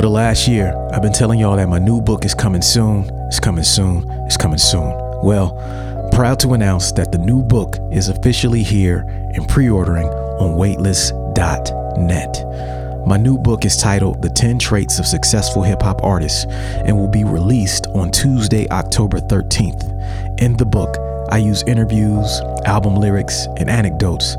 For the last year, I've been telling y'all that my new book is coming soon. It's coming soon. It's coming soon. Well, proud to announce that the new book is officially here and pre ordering on waitlist.net. My new book is titled The 10 Traits of Successful Hip Hop Artists and will be released on Tuesday, October 13th. In the book, I use interviews, album lyrics, and anecdotes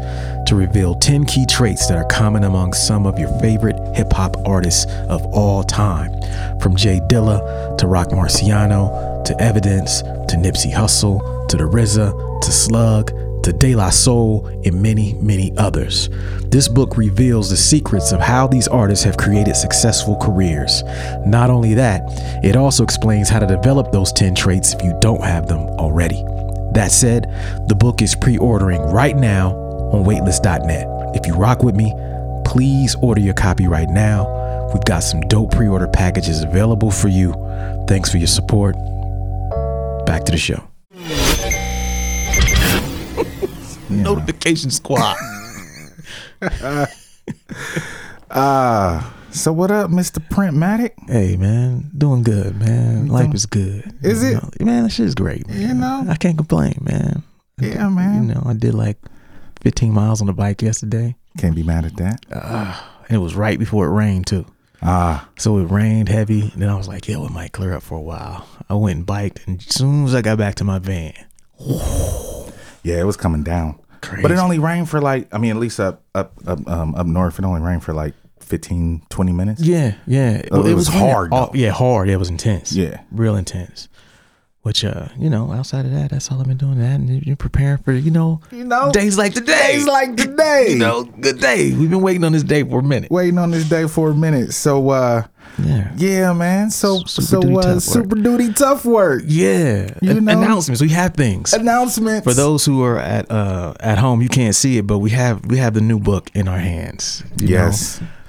to reveal 10 key traits that are common among some of your favorite hip hop artists of all time. From J Dilla to Roc Marciano to Evidence to Nipsey Hussle to The RZA to Slug to De La Soul, and many, many others. This book reveals the secrets of how these artists have created successful careers. Not only that, it also explains how to develop those 10 traits if you don't have them already. That said, the book is pre ordering right now on waitlist.net. If you rock with me, please order your copy right now. We've got some dope pre order packages available for you. Thanks for your support. Back to the show. Notification squad. Uh, so what up, Mr. Printmatic? Hey man, doing good, man. Life is good. Is You it? know, man, that shit is great. Man. You know? I can't complain, man. Yeah, did- man. You know, I did like 15 miles on the bike yesterday. Can't be mad at that. And it was right before it rained too. Ah, So it rained heavy. And then I was like, yo, it might clear up for a while. I went and biked, and as soon as I got back to my van, yeah, it was coming down. Crazy. But it only rained for like, I mean, at least up up up um, up north, it only rained for like 15, 20 minutes. yeah, yeah. Oh, it was raining. hard, Oh, yeah, hard. Yeah, it was intense. Yeah. real intense. Which, uh, you know, outside of that, that's all I've been doing. That and you're preparing for, you know, You know, days like today. days like today. you know, good day. We've been waiting on this day for a minute. waiting on this day for a minute. So, uh, Yeah. yeah, man. So, Super so, duty uh, super duty tough work. Yeah. You An- know? announcements. We have things. Announcements For those who are at uh at home, you can't see it, but we have we have the new book in our hands. you know?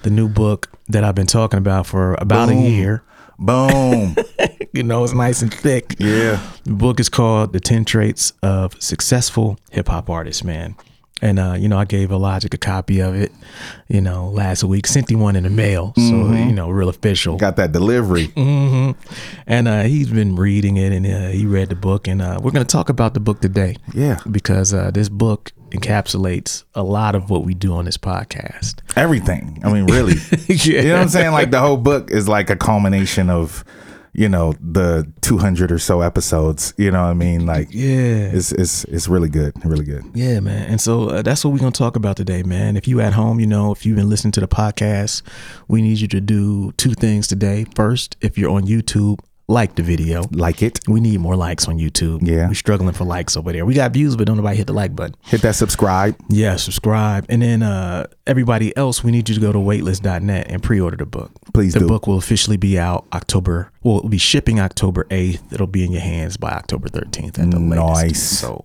The new book that I've been talking about for about a year. Boom. You know, it's nice and thick. yeah. The book is called The 10 Traits of Successful Hip Hop Artists, man. And uh, you know, I gave Logic a copy of it, you know, last week. Sent him one in the mail, so you know, real official. Got that delivery. hmm And uh, he's been reading it, and uh, he read the book, and uh, we're going to talk about the book today. Yeah. because uh, this book encapsulates a lot of what we do on this podcast. Everything. I mean, really. yeah, You know what I'm saying? Like the whole book is like a culmination of, you know, the 200 or so episodes. You know what I mean? Like, Yeah. it's it's it's really good, really good. Yeah, man. And so uh, that's what we're going to talk about today, man. If you at home, you know, if you've been listening to the podcast, we need you to do two things today. First, if you're on YouTube, like the video. Like it. We need more likes on YouTube. Yeah. We're struggling for likes over there. We got views, but don't nobody hit the like button. Hit that subscribe. Yeah, subscribe. And then uh everybody else, we need you to go to waitlist.net and pre-order the book. Please the do. book will officially be out October well, it'll be shipping October 8th. It'll be in your hands by October 13th at the latest. Nice. So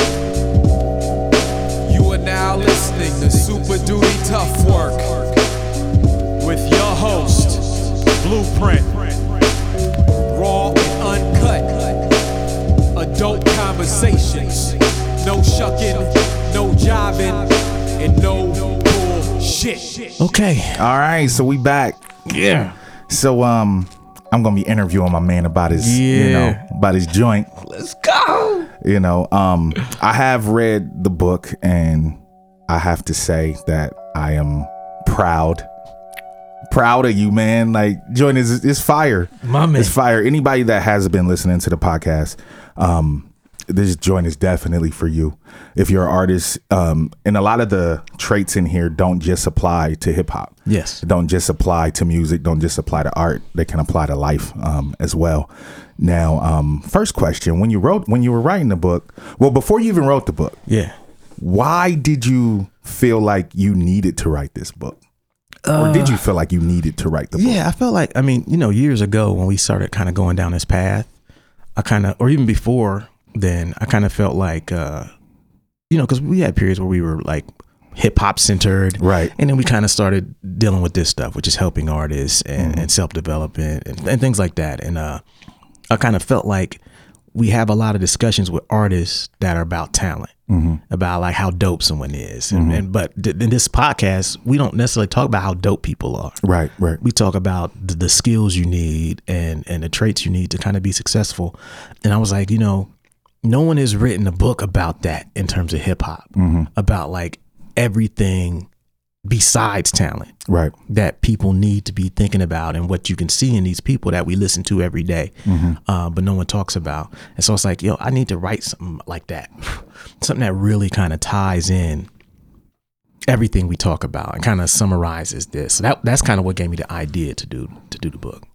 You are now listening to Super Duty Tough Work with your host, Blueprint. Raw and uncut. Adult conversations. No shucking, no jiving, and no bullshit. Okay. All right, so we back. Yeah. So um I'm gonna be interviewing my man about his you know about his joint. Let's go. You know, um I have read the book and I have to say that I am proud proud of you, man. Like joint is is fire. My man. It's fire. Anybody that has been listening to the podcast, um, this joint is definitely for you. If you're an artist, um, and a lot of the traits in here don't just apply to hip hop. Yes. Don't just apply to music. Don't just apply to art. They can apply to life um, as well. Now, um, first question: When you wrote, when you were writing the book, well, before you even wrote the book, Yeah. why did you feel like you needed to write this book? or did you feel like you needed to write the book? Yeah, I felt like I mean, you know, years ago when we started kind of going down this path, I kind of, or even before then, I kind of felt like, uh, you know, because we had periods where we were like hip hop centered, Right. And then we kind of started dealing with this stuff, which is helping artists and, and self development and, and things like that. And uh, I kind of felt like we have a lot of discussions with artists that are about talent, about like how dope someone is. And, and but th- in this podcast, we don't necessarily talk about how dope people are Right, right. we talk about the, the skills you need and and the traits you need to kind of be successful and i was like you know no one has written a book about that in terms of hip-hop about like everything besides talent Right. that people need to be thinking about and what you can see in these people that we listen to every day, uh, but no one talks about. And so it's like, yo, I need to write something like that, something that really kind of ties in everything we talk about and kind of summarizes this. So that that's kind of what gave me the idea to do to do the book.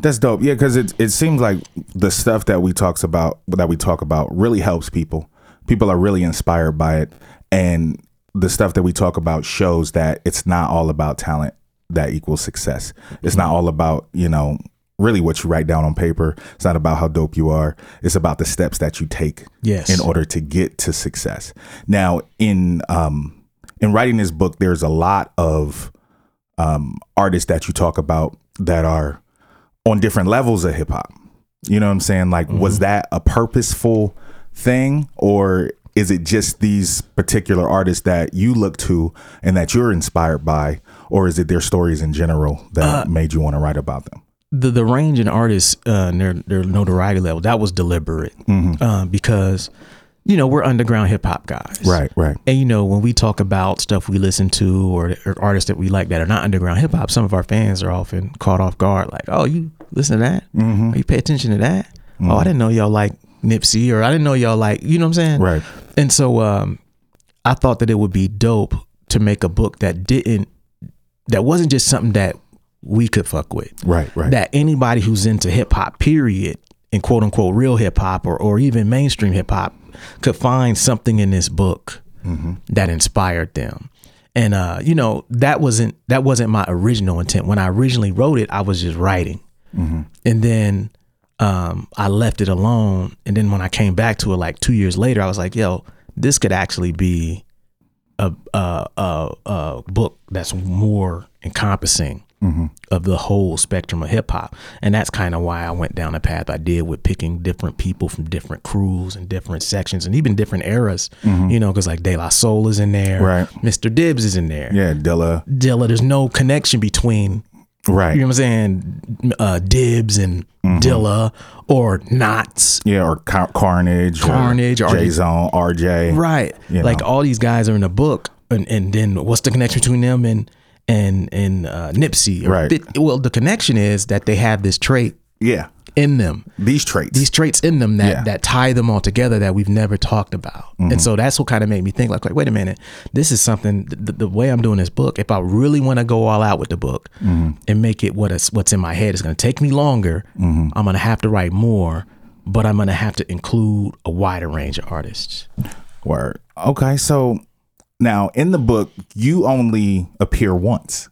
That's dope. Yeah, because it it seems like the stuff that we talks about that we talk about really helps people. People are really inspired by it, and the stuff that we talk about shows that it's not all about talent that equals success. It's not all about you know really what you write down on paper. It's not about how dope you are. It's about the steps that you take Yes. in order to get to success. Now, in um in writing this book, there's a lot of um artists that you talk about that are on different levels of hip hop. You know what I'm saying? Like, was that a purposeful thing, or is it just these particular artists that you look to and that you're inspired by, or is it their stories in general that made you want to write about them? the the range in artists uh, and their their notoriety level that was deliberate uh, because you know we're underground hip hop guys, Right, right. And you know when we talk about stuff we listen to or, or artists that we like that are not underground hip hop, some of our fans are often caught off guard, like, "Oh, you listen to that? Mm-hmm. Oh, you pay attention to that? Oh, I didn't know y'all like Nipsey, or I didn't know y'all like, you know what I'm saying? Right. And so um, I thought that it would be dope to make a book that didn't, that wasn't just something that we could fuck with. Right, right. That anybody who's into hip hop, period, and quote unquote real hip hop or, or even mainstream hip hop could find something in this book that inspired them. And uh, you know, that wasn't that wasn't my original intent. When I originally wrote it, I was just writing. And then um, I left it alone. And then when I came back to it like two years later, I was like, yo, this could actually be a a a, a book that's more encompassing of the whole spectrum of hip hop, and that's kind of why I went down the path I did with picking different people from different crews and different sections and even different eras. You know, because like De La Soul is in there, Right. Mr. Dibbs is in there, Yeah, Dilla. Dilla. There's no connection between Right. you know what I'm saying, uh, Dibbs and Dilla or Knots. Yeah, or Car- Carnage, Carnage, or- J Zone, RJ. Right. Like know. all these guys are in the book, and, and then what's the connection between them and and and uh, Nipsey? Right. Well, the connection is that they have this trait Yeah, in them, these traits. these traits in them that Yeah. Mm-hmm. that tie them all together that we've never talked about. And so that's what kind of made me think like, like, wait a minute, this is something. The, the way I'm doing this book, if I really want to go all out with the book Mm-hmm. and make it what is what's in my head, it's going to take me longer. Mm-hmm. I'm going to have to write more, but I'm going to have to include a wider range of artists. Word. Okay, so now in the book, you only appear once.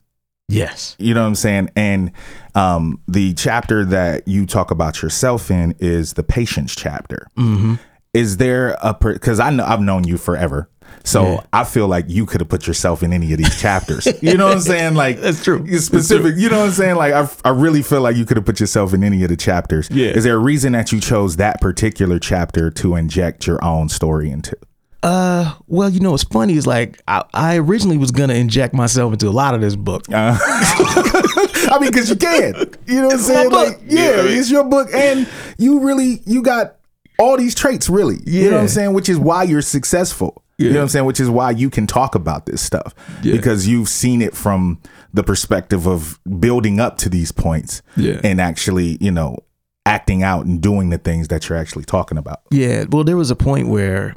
Yes. You know what I'm saying? And um, the chapter that you talk about yourself in is the patience chapter. Mm-hmm. Is there a because I know I've known you forever, so Yeah. I feel like you could have put yourself in any of these chapters. you know what I'm saying? Like That's true. Specific. You know what I'm saying? Like I, I really feel like you could have put yourself in any of the chapters. Yeah. Is there a reason that you chose that particular chapter to inject your own story into? Uh, well, you know what's funny is like I, I originally was gonna inject myself into a lot of this book. I mean, because you can. You know what I'm saying? Like, yeah, it's your book, and you really you got all these traits, really. You know what I'm saying? Which is why you're successful. You know what I'm saying? Which is why you can talk about this stuff Yeah. because you've seen it from the perspective of building up to these points Yeah. and actually, you know, acting out and doing the things that you're actually talking about. Yeah, well, there was a point where,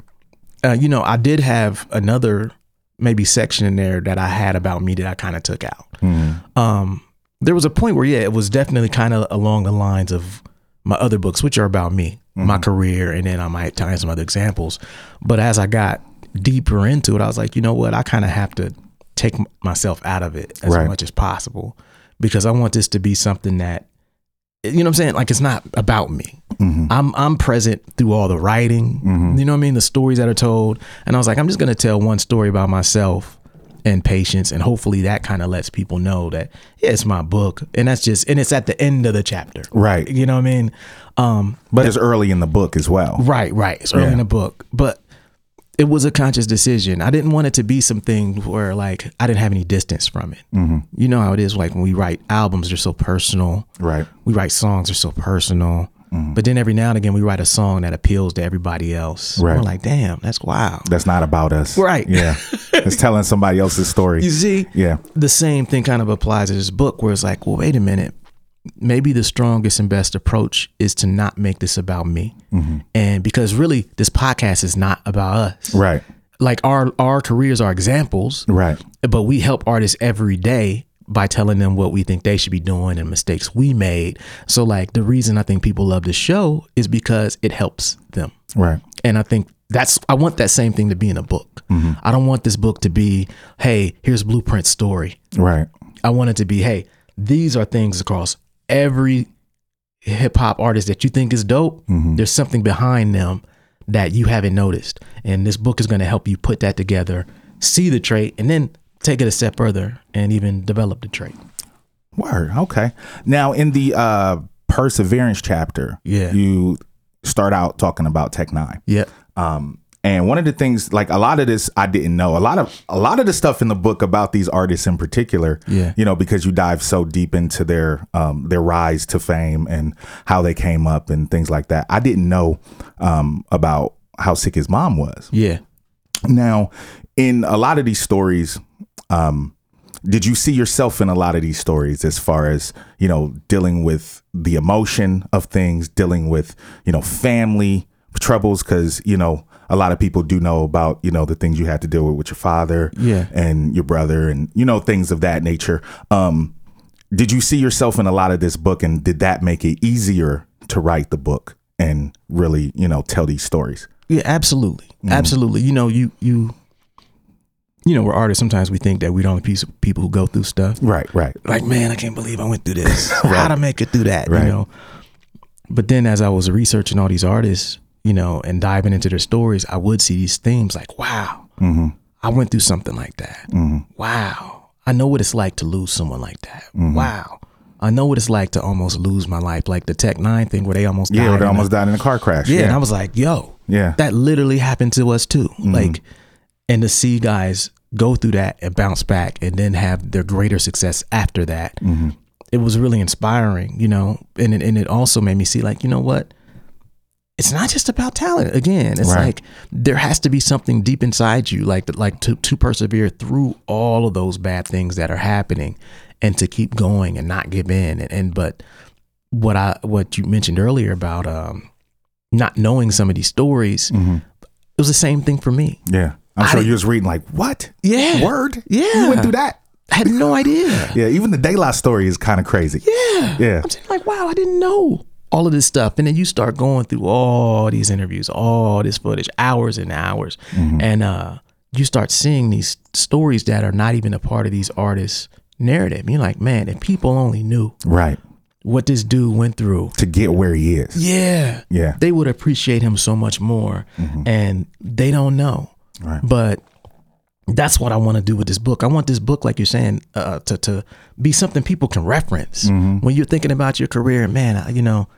uh, you know, I did have another maybe section in there that I had about me that I kind of took out. Um, there was a point where, yeah, it was definitely kind of along the lines of my other books, which are about me, my career, and then I might tie in some other examples. But as I got deeper into it, I was like, you know what, I kind of have to take myself out of it as Right. much as possible because I want this to be something that you know what I'm saying? Like it's not about me. I'm I'm present through all the writing. You know what I mean? The stories that are told. And I was like, I'm just gonna tell one story about myself and patience, and hopefully that kind of lets people know that yeah, it's my book, and that's just and it's at the end of the chapter, Right. You know what I mean? Um, But it's early in the book as well. Right, right. It's early Yeah. in the book, but it was a conscious decision. I didn't want it to be something where like I didn't have any distance from it. Mm-hmm. You know how it is. Like when we write albums, they're so personal. Right. We write songs, they're so personal. But then every now and again, we write a song that appeals to everybody else. Right. We're like, damn, that's wild. That's not about us. Right. Yeah. it's telling somebody else's story. You see, Yeah. the same thing kind of applies to this book, where it's like, well, wait a minute. Maybe the strongest and best approach is to not make this about me, and because really, this podcast is not about us. Right. Like our our careers are examples, Right. but we help artists every day by telling them what we think they should be doing and mistakes we made. So, like the reason I think people love this show is because it helps them. Right. And I think that's I want that same thing to be in a book. Mm-hmm. I don't want this book to be, hey, here's Blueprint story. Right. I want it to be, hey, these are things across every hip hop artist that you think is dope. Mm-hmm. There's something behind them that you haven't noticed. And this book is going to help you put that together, see the trait, and then take it a step further and even develop the trait. Word. Okay. Now in the uh perseverance chapter, Yeah. you start out talking about Tech N9ne. Yeah. Um and one of the things like a lot of this I didn't know. A lot of a lot of the stuff in the book about these artists in particular, Yeah. you know, because you dive so deep into their um their rise to fame and how they came up and things like that. I didn't know um about how sick his mom was. Yeah. Now, in a lot of these stories, um, did you see yourself in a lot of these stories as far as, you know, dealing with the emotion of things, dealing with, you know, family troubles? Because, you know, a lot of people do know about, you know, the things you had to deal with with your father Yeah. and your brother and, you know, things of that nature. Um, did you see yourself in a lot of this book and did that make it easier to write the book and really, you know, tell these stories? Yeah, absolutely. Mm-hmm. Absolutely. You know, you you you know, we're artists. Sometimes we think that we're the only piece of people who go through stuff. Right, right. Like, man, I can't believe I went through this. right. How to make it through that, Right. you know? But then as I was researching all these artists, you know, and diving into their stories, I would see these themes like, wow, Mm-hmm. I went through something like that. Wow. I know what it's like to lose someone like that. Mm-hmm. Wow. I know what it's like to almost lose my life, like the Tech N9ne thing where they almost Yeah, died they in a- almost died in a car crash. yeah, Yeah, and I was like, yo, Yeah. that literally happened to us too. Like, and to see guys go through that and bounce back and then have their greater success after that, it was really inspiring, you know. And it, and it also made me see, like, you know what? It's not just about talent. Again, it's Right. like there has to be something deep inside you, like like to to persevere through all of those bad things that are happening, and to keep going and not give in. And, and but what I what you mentioned earlier about um not knowing some of these stories, it was the same thing for me. yeah. I'm I sure you was reading like, what? Yeah. Word? Yeah. You went through that? I had no idea. Yeah. Even the La story is kind of crazy. Yeah. Yeah. I'm just like, wow, I didn't know all of this stuff. And then you start going through all these interviews, all this footage, hours and hours. And uh, you start seeing these stories that are not even a part of these artists' narrative. You're like, man, if people only knew Right. what this dude went through. To get where he is. Yeah. Yeah. They would appreciate him so much more. And they don't know. Right. But that's what I want to do with this book. I want this book, like you're saying, uh, to to be something people can reference when you're thinking about your career. And man, you know,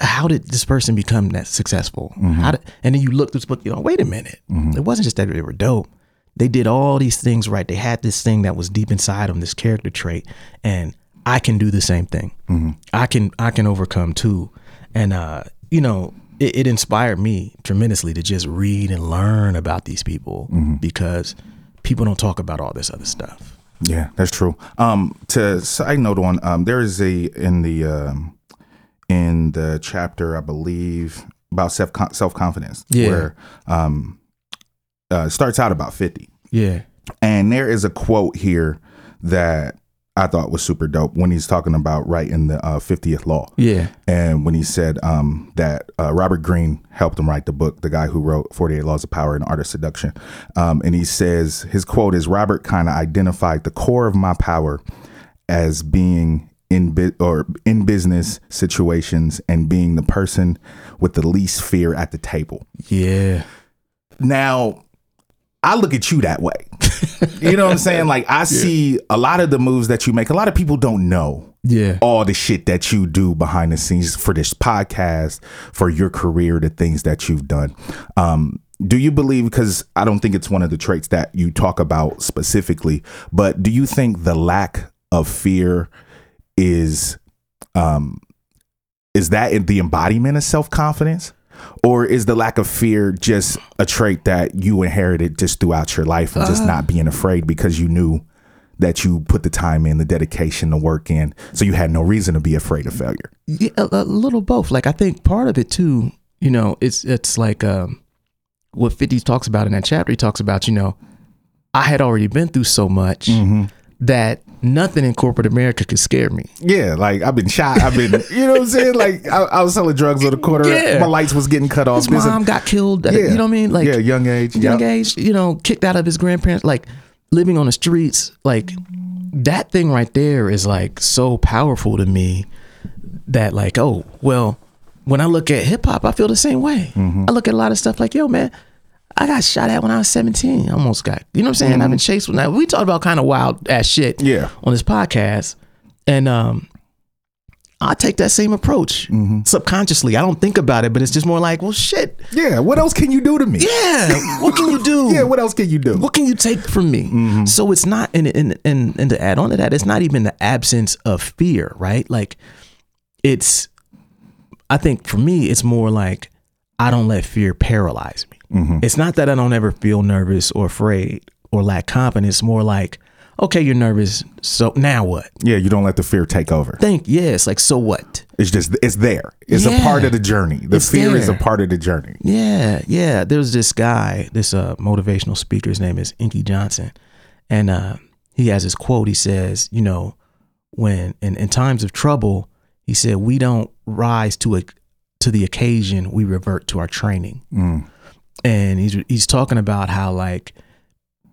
how did this person become that successful? How did, and then you look through this book, you know, wait a minute, it wasn't just that they were dope. They did all these things right. They had this thing that was deep inside them, this character trait, and I can do the same thing. I can I can overcome too, and uh, you know, it, it inspired me tremendously to just read and learn about these people because people don't talk about all this other stuff. Yeah, that's true. Um, to side note on, um, there is a in the um, in the chapter I believe about self self confidence, Yeah. where um, uh, starts out about fifty, Yeah. and there is a quote here that I thought was super dope when he's talking about writing the uh, 50th law. Yeah. And when he said um, that uh, Robert Greene helped him write the book, the guy who wrote 48 Laws of Power and Art of Seduction. Um, and he says, his quote is Robert kind of identified the core of my power as being in bu- or in business situations and being the person with the least fear at the table. Yeah. Now, I look at you that way. you know what I'm saying? Like I see a lot of the moves that you make. A lot of people don't know Yeah. all the shit that you do behind the scenes for this podcast, for your career, the things that you've done. Um, do you believe because I don't think it's one of the traits that you talk about specifically, but do you think the lack of fear is um is that in the embodiment of self-confidence? Or is the lack of fear just a trait that you inherited just throughout your life and just not being afraid because you knew that you put the time in, the dedication, the work in, so you had no reason to be afraid of failure? Yeah, a, a little both. Like I think part of it too, you know, it's it's like um what 50 talks about in that chapter. He talks about, you know, I had already been through so much that nothing in corporate America could scare me. Yeah, like I've been shot. I've been, you know what I'm saying? Like I, I was selling drugs on the corner. Yeah. My lights was getting cut off. His and- mom got killed. At, Yeah. You know what I mean? Like yeah, young age. young yeah. age, you know, kicked out of his grandparents, like living on the streets, like that thing right there is like so powerful to me that like, oh, well, when I look at hip hop, I feel the same way. Mm-hmm. I look at a lot of stuff like, yo, man, I got shot at when I was 17. I almost got, you know what I'm saying? I've been chased with that. We talked about kind of wild ass shit Mm-hmm. Yeah. on this podcast. And um I take that same approach Mm-hmm. subconsciously. I don't think about it, but it's just more like, well, shit. Yeah. What else can you do to me? Yeah. What can you do? Yeah. What else can you do? what can you take from me? So it's not and and and and to add on to that, it's not even the absence of fear, right? Like it's I think for me, it's more like I don't let fear paralyze me. It's not that I don't ever feel nervous or afraid or lack confidence. More like, okay, you're nervous. So now what? Yeah. You don't let the fear take over. Think, yeah, it's like, so what? It's just it's there. It's a part of the journey. The fear is a part of the journey. Yeah, yeah. There's this guy, this uh, motivational speaker. His name is Inky Johnson, and uh, he has this quote. He says, "You know, when in, in times of trouble, he said, we don't rise to a to the occasion. We revert to our training." And he's he's talking about how like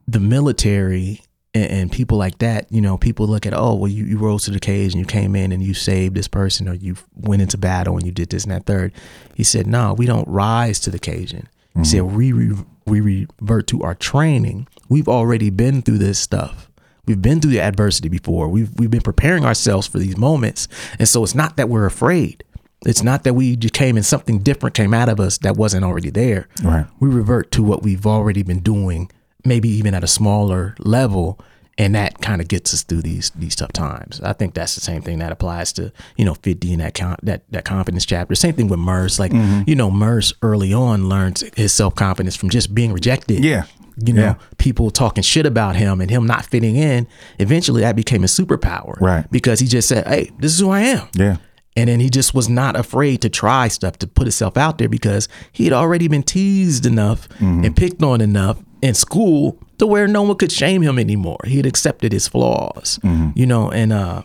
the military and, and people like that, you know, people look at, oh, well, you, you rose to the cage and you came in and you saved this person, or you went into battle and you did this and that third. He said, no, we don't rise to the occasion. He said, mm-hmm. we re- we revert to our training. We've already been through this stuff. We've been through the adversity before. We've we've been preparing ourselves for these moments, and so it's not that we're afraid. It's not that we just came and something different came out of us that wasn't already there. Right. We revert to what we've already been doing, maybe even at a smaller level, and that kind of gets us through these these tough times. I think that's the same thing that applies to you know 50 in that con- that that confidence chapter. Same thing with Murs. Like mm-hmm. you know, Murs early on learns his self confidence from just being rejected. Yeah. You know, Yeah. people talking shit about him and him not fitting in. Eventually, that became a superpower. Right. Because he just said, "Hey, this is who I am." Yeah. And then he just was not afraid to try stuff, to put himself out there because he had already been teased enough mm-hmm. and picked on enough in school to where no one could shame him anymore. He had accepted his flaws, mm-hmm. you know. And uh,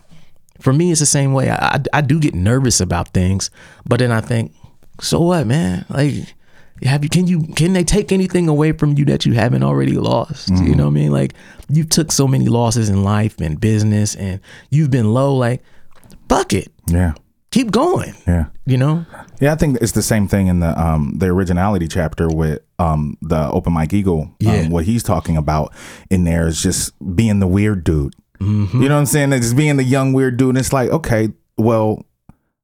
for me, it's the same way. I, I, I do get nervous about things, but then I think, so what, man? Like, have you can you can they take anything away from you that you haven't already lost? You mm-hmm. know what I mean? Like, you took so many losses in life and business, and you've been low. Like, fuck it Yeah. Keep going. Yeah. You know? Yeah, I think it's the same thing in the um the originality chapter with um the Open Mike Eagle. Yeah. Um, what he's talking about in there is just being the weird dude. Mm-hmm. You know what I'm saying? It's just being the young weird dude. And it's like, okay, well,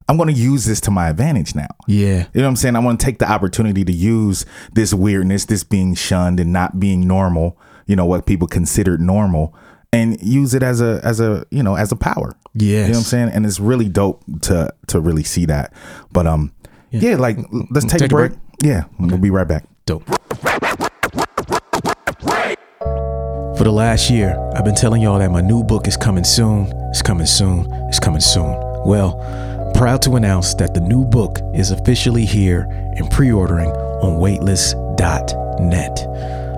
I'm going to use this to my advantage now. Yeah. You know what I'm saying? I want to take the opportunity to use this weirdness, this being shunned and not being normal, you know, what people considered normal, and use it as a as a, you know, as a power. Yeah, You know what I'm saying? And it's really dope to to really see that. But um yeah, like let's take, Take a a break. Yeah, we'll be right back. Dope. For the last year, I've been telling y'all that my new book is coming soon. It's coming soon. It's coming soon. Well, proud to announce that the new book is officially here and pre ordering on waitlist.net.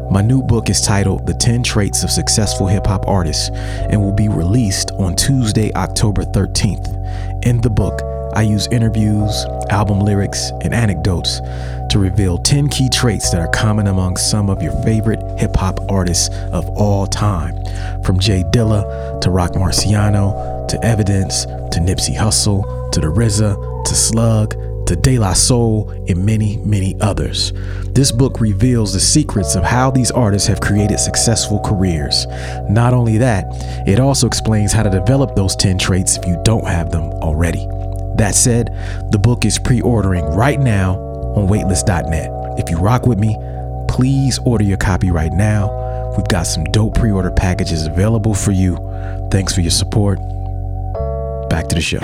My new book is titled The 10 Traits of Successful Hip Hop Artists and will be released on Tuesday, October 13th. In the book, I use interviews, album lyrics, and anecdotes to reveal 10 key traits that are common among some of your favorite hip hop artists of all time. From J Dilla to Roc Marciano to Evidence to Nipsey Hussle to The RZA to Slug to De La Soul and many, many others. This book reveals the secrets of how these artists have created successful careers. Not only that, it also explains how to develop those 10 traits if you don't have them already. That said, the book is pre ordering right now on waitlist.net. If you rock with me, please order your copy right now. We've got some dope pre order packages available for you. Thanks for your support. Back to the show.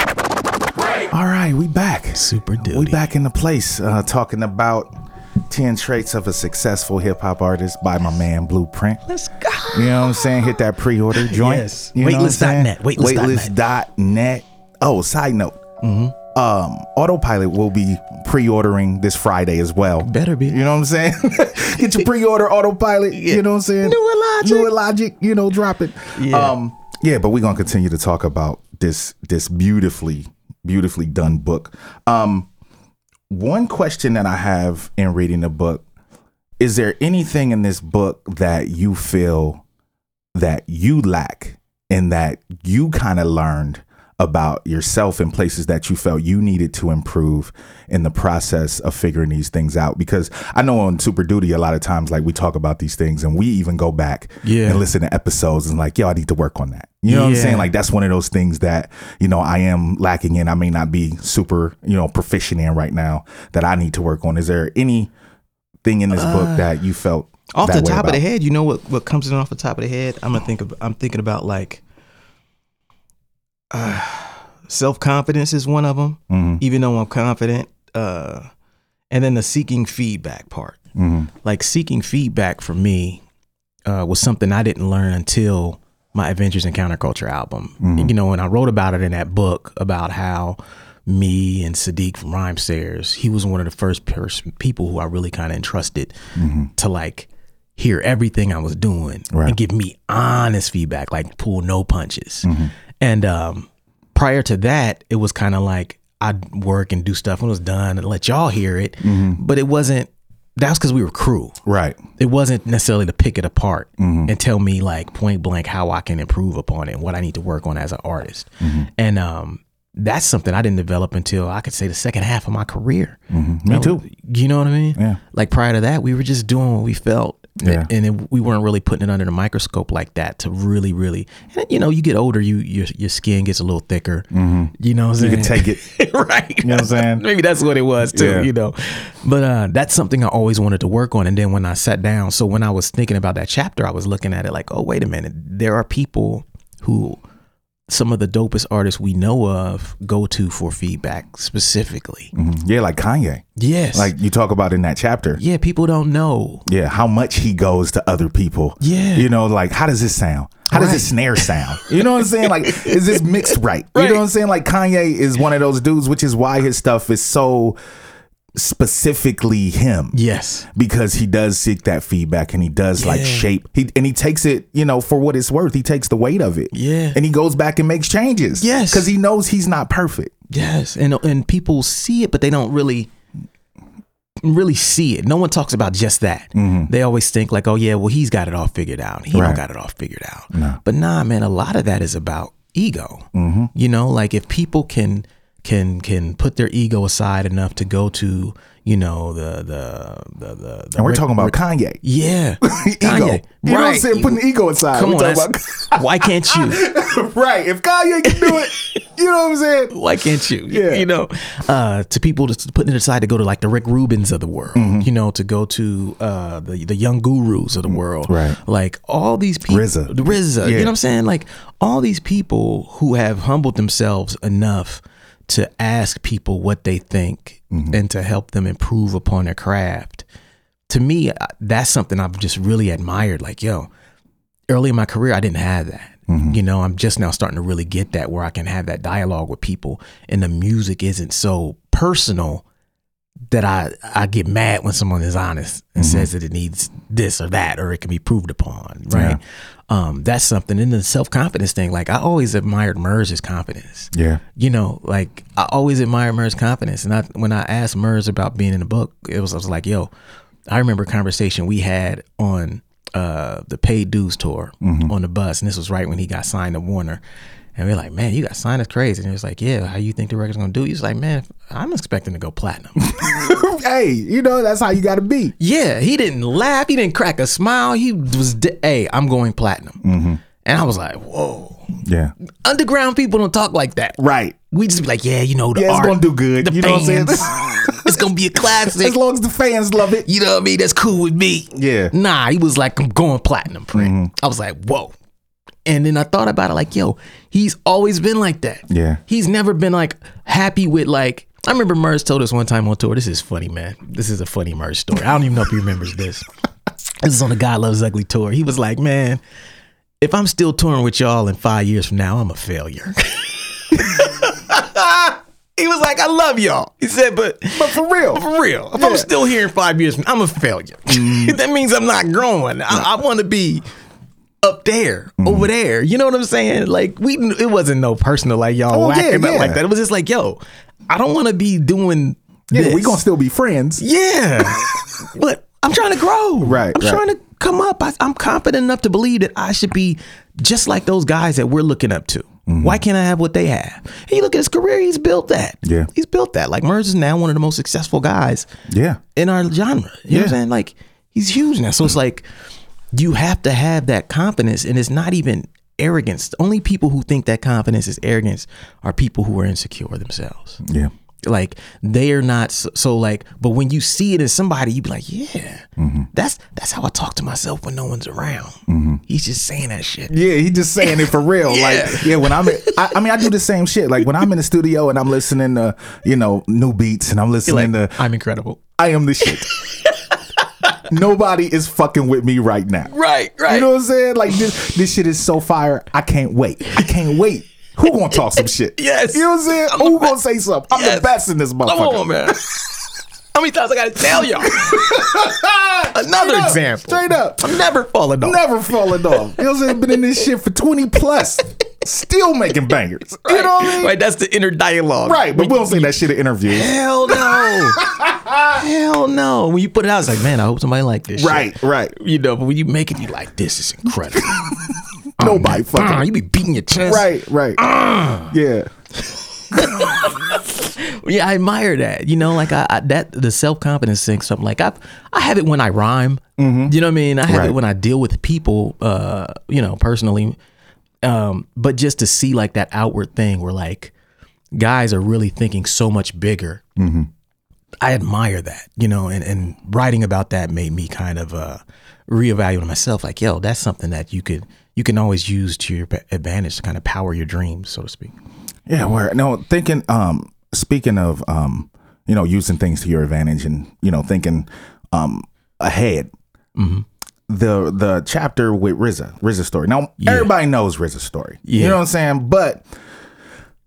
All right, we back. Super duty. We back in the place uh, talking about 10 traits of a successful hip hop artist by my man Blueprint. Let's go. You know what I'm saying? Hit that pre-order joint. Yes. You know what I'm saying? Waitlist.net. Waitlist.net. Waitlist.net. Oh, side note. Um, Autopilot will be pre-ordering this Friday as well. Better be. You know what I'm saying? Get your pre-order Autopilot. You know what I'm saying? New and Logic. New Logic. You know, drop it. Yeah. Um, yeah, but we're gonna continue to talk about this this beautifully, beautifully done book. Um, one question that I have in reading the book is there anything in this book that you feel that you lack and that you kind of learned about yourself in places that you felt you needed to improve in the process of figuring these things out. Because i know on super duty a lot of times like we talk about these things and we even go back Yeah. and listen to episodes and like yo i need to work on that. You know what i'm saying? Like that's one of those things that you know i am lacking in. I may not be super you know proficient in right now that i need to work on. Is there any thing in this book uh, that you felt off the top of the head, you know what what comes in off the top of the head? I'm gonna think of I'm thinking about like uh, self confidence is one of them. Mm-hmm. Even though I'm confident, uh, and then the seeking feedback part. Mm-hmm. like seeking feedback from me uh, was something I didn't learn until my Adventures in Counterculture album. You know, and I wrote about it in that book about how me and Siddiq from Rhymesayers, he was one of the first pers- people who I really kind of entrusted to like hear everything I was doing Right. and give me honest feedback, like pull no punches. And um, prior to that, it was kind of like I'd work and do stuff when it was done and let y'all hear it, but it wasn't. That's because we were crew. right It wasn't necessarily to pick it apart and tell me like point blank how I can improve upon it and what I need to work on as an artist. And um, that's something I didn't develop until I could say the second half of my career. me too You know what I mean? Yeah. Like prior to that, we were just doing what we felt. Yeah. And it, we weren't really putting it under the microscope like that to really, really. And you know, you get older, you your your skin gets a little thicker. You know, you can take it right. You know what I'm saying? Maybe that's what it was too, Yeah. you know. But uh, that's something I always wanted to work on. And then when I sat down, so when I was thinking about that chapter, I was looking at it like, oh, wait a minute. There are people who some of the dopest artists we know of go to for feedback specifically. Mm-hmm. yeah like kanye. Yes. like you talk about in that chapter. Yeah, people don't know. yeah how much he goes to other people. Yeah. you know like how does this sound? How does this snare sound? You know what i'm saying? Like is this mixed right, you know what i'm saying? Like kanye is one of those dudes which is why his stuff is so specifically him Yes. because he does seek that feedback and he does like shape he and he takes it you know for what it's worth he takes the weight of it Yeah. and he goes back and makes changes Yes. because he knows he's not perfect Yes, and and people see it, but they don't really really see it. No one talks about just that. Mm-hmm. They always think like, oh yeah, well he's got it all figured out. He Right. don't got it all figured out. But nah, man, a lot of that is about ego. Mm-hmm. You know, like if people can can can put their ego aside enough to go to you know the the the the, the and we're Rick- talking about Rick- kanye yeah ego Kanye. you know what i'm Right. saying putting ego aside Come We're on, talking that's- why can't you? right if kanye can do it you know what i'm saying why can't you? Yeah. You know, uh, to people just putting it aside to go to like the Rick Rubins of the world, Mm-hmm. you know, to go to uh, the the young gurus of the world, Right. Like all these people, RZA. the RZA, you know what I'm saying? Like all these people who have humbled themselves enough to ask people what they think Mm-hmm. and to help them improve upon their craft. To me, uh, that's something I've just really admired. Like, yo, early in my career, I didn't have that. You know, I'm just now starting to really get that where I can have that dialogue with people, and the music isn't so personal that I I get mad when someone is honest and says that it needs this or that or it can be proved upon, right? Um, that's something. And the self confidence thing, like I always admired Murs' confidence. Yeah. You know, like I always admired Murs' confidence. And I when I asked Murs about being in the book, it was I was like, yo, I remember a conversation we had on uh the paid dues tour on the bus, and this was right when he got signed to Warner. And we are like, man, you got signed. That's crazy. And he was like, yeah, how you think the record's gonna do? He's like, man, I'm expecting to go platinum. hey, you know that's how you got to be. yeah, he didn't laugh. He didn't crack a smile. He was, di- hey, I'm going platinum. And I was like, whoa. Yeah. Underground people don't talk like that. Right. We just be like, yeah, you know, the Yeah, it's art, gonna do good. The You know what I'm saying? fans. it's gonna be a classic. As long as the fans love it. you know what I mean? That's cool with me. Yeah. Nah, he was like, I'm going platinum print. Mm-hmm. I was like, whoa. And then I thought about it like, yo, he's always been like that. Yeah. He's never been like happy with like, I remember Murs told us one time on tour, this is funny, man. This is a funny Murs story. I don't even know if he remembers this. This is on the God Loves Ugly tour. He was like, man, if I'm still touring with y'all in five years from now, I'm a failure. he was like, I love y'all. He said, but But for real. for real, if I'm still here in five years, I'm a failure. Mm. that means I'm not growing. I, I want to be up there, over there. You know what I'm saying? Like we, it wasn't no personal like y'all Oh, whacking yeah, up like that. It was just like, yo, I don't want to be doing. Yeah, this. we gonna still be friends. Yeah, but I'm trying to grow. Right, I'm right. trying to come up. I, I'm confident enough to believe that I should be just like those guys that we're looking up to. Mm-hmm. Why can't I have what they have? And you look at his career; he's built that. Yeah. he's built that. Like Murs is now one of the most successful guys Yeah. in our genre. You know what I'm saying? Like he's huge now. So it's like you have to have that confidence, and it's not even arrogance. The only people who think that confidence is arrogance are people who are insecure themselves. Yeah. Like they are not so, so like, but when you see it in somebody, you be like, yeah, mm-hmm. that's that's how I talk to myself when no one's around. Mm-hmm. He's just saying that shit. Yeah, he just saying it for real. Like, yeah, when I'm, in, I, I mean, I do the same shit. Like when I'm in the studio and I'm listening to, you know, new beats and I'm listening Like, to, I'm incredible. I am the shit. Nobody is fucking with me right now. Right, right. You know what I'm saying? Like this, this shit is so fire. I can't wait. I can't wait. Who gonna talk some shit? Yes. You know what I'm saying? I'm Who gonna say something? I'm Yes. the best in this motherfucker. Come on, man. How many times I gotta tell y'all? Another Straight up, example. Straight up. I'm never falling off. Never falling off. You know what I'm saying? Been in this shit for 20 plus. Still making bangers. You know what I mean? Right, that's the inner dialogue. Right, but we don't say that shit in interviews. Hell no. Hell no. When you put it out, it's like, man, I hope somebody like this. shit. Right, right. You know, but when you make it, you like, this is incredible. Nobody Ah, fucking. you be beating your chest. Right, right. Yeah. Yeah, I admire that. You know, like I, I that the self confidence thing. Something like I, I have it when I rhyme. You know what I mean? I have Right. it when I deal with people. Uh, you know, personally. Um, but just to see like that outward thing where like guys are really thinking so much bigger. I admire that. You know, and and writing about that made me kind of uh reevaluate myself. Like, yo, that's something that you could you can always use to your advantage to kind of power your dreams, so to speak. Yeah, where no thinking um speaking of um you know using things to your advantage and you know thinking um ahead. The the chapter with RZA, RZA story. Now everybody knows RZA story. You know what I'm saying? But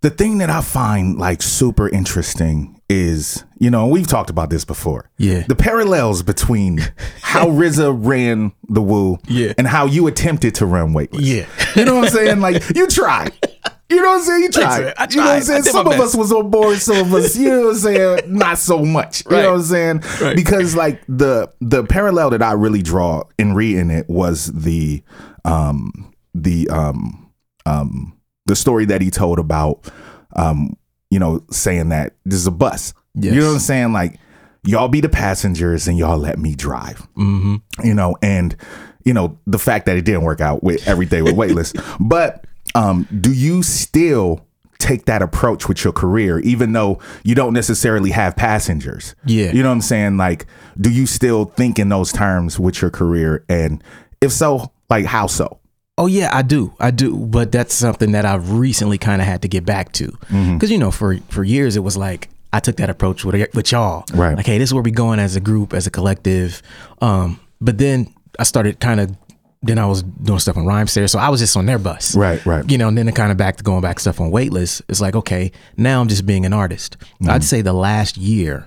the thing that I find like super interesting is, you know, we've talked about this before. Yeah. The parallels between how RZA ran the Woo Yeah. and how you attempted to run Weightless. Yeah. You know what I'm saying? Like you tried. You know what I'm saying? You tried. I You know what I'm saying? Some of us was on board, some of us, you know what I'm saying, not so much. You Right. know what I'm saying? Right. Because like the the parallel that I really draw in reading it was the um the um um the story that he told about um you know saying that this is a bus. Yes. You know what I'm saying? Like y'all be the passengers and y'all let me drive Mm-hmm. you know, and you know the fact that it didn't work out with everything with Weightless. but um, do you still take that approach with your career, even though you don't necessarily have passengers? Yeah. you know what I'm saying. Like, do you still think in those terms with your career? And if so, like how so? Oh yeah, I do, I do. But that's something that I've recently kind of had to get back to, because you know, for for years it was like I took that approach with with y'all, Right. Like, hey, this is where we going as a group, as a collective. Um, but then I started kind of then I was doing stuff on Rhymesayers. So I was just on their bus. Right, right. You know, and then it kind of back to going back stuff on Weightless. It's like, okay, now I'm just being an artist. Mm-hmm. I'd say the last year,